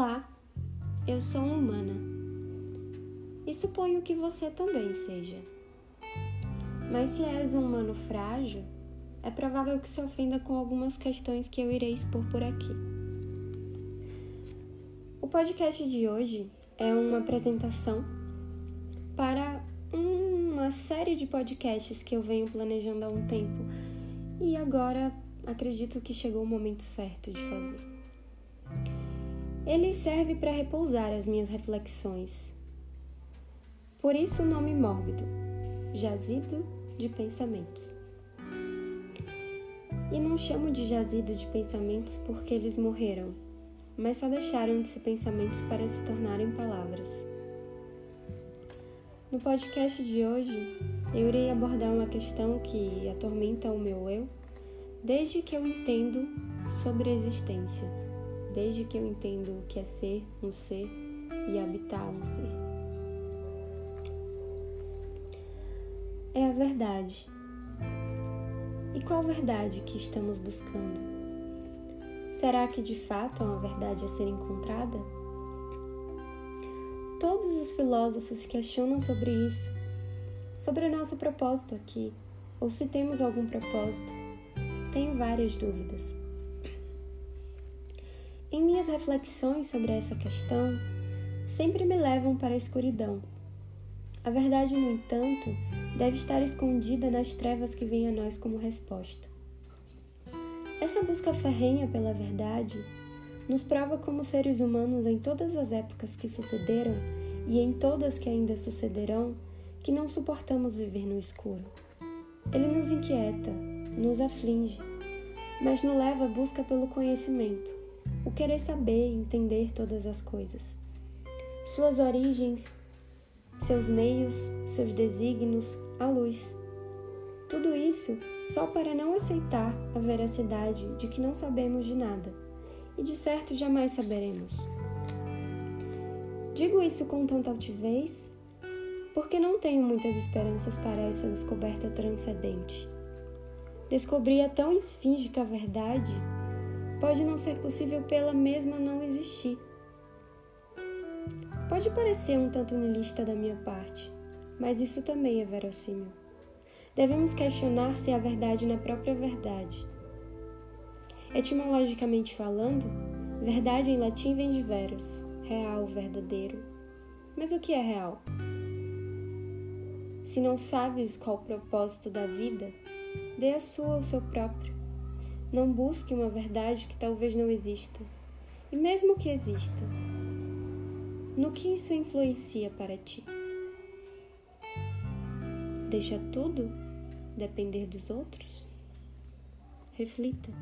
Olá, eu sou humana. E suponho que você também seja. Mas se és um humano frágil, é provável que se ofenda com algumas questões que eu irei expor por aqui. O podcast de hoje é uma apresentação para uma série de podcasts que eu venho planejando há um tempo e agora acredito que chegou o momento certo de fazer. Ele serve para repousar as minhas reflexões. Por isso o nome mórbido, jazido de pensamentos. E não chamo de jazido de pensamentos porque eles morreram, mas só deixaram de ser pensamentos para se tornarem palavras. No podcast de hoje, eu irei abordar uma questão que atormenta o meu eu desde que eu entendo sobre a existência, desde que eu entendo o que é ser um ser e habitar um ser. É a verdade. E qual verdade que estamos buscando? Será que de fato há uma verdade a ser encontrada? Todos os filósofos questionam sobre isso, sobre o nosso propósito aqui, ou se temos algum propósito. Tenho várias dúvidas. Em minhas reflexões sobre essa questão, sempre me levam para a escuridão. A verdade, no entanto, deve estar escondida nas trevas que vêm a nós como resposta. Essa busca ferrenha pela verdade nos prova como seres humanos em todas as épocas que sucederam e em todas que ainda sucederão que não suportamos viver no escuro. Ele nos inquieta, nos aflige, mas nos leva à busca pelo conhecimento, querer saber entender todas as coisas. Suas origens, seus meios, seus desígnios, a luz. Tudo isso só para não aceitar a veracidade de que não sabemos de nada e de certo jamais saberemos. Digo isso com tanta altivez porque não tenho muitas esperanças para essa descoberta transcendente. Descobrir a tão esfíngica verdade pode não ser possível pela mesma não existir. Pode parecer um tanto nilista da minha parte, mas isso também é verossímil. Devemos questionar se há verdade na própria verdade Etimologicamente falando, verdade em latim vem de veros, real, verdadeiro. Mas o que é real? Se não sabes qual o propósito da vida, dê a sua ao seu próprio. Não busque uma verdade que talvez não exista. E mesmo que exista, no que isso influencia para ti? Deixa tudo depender dos outros? Reflita.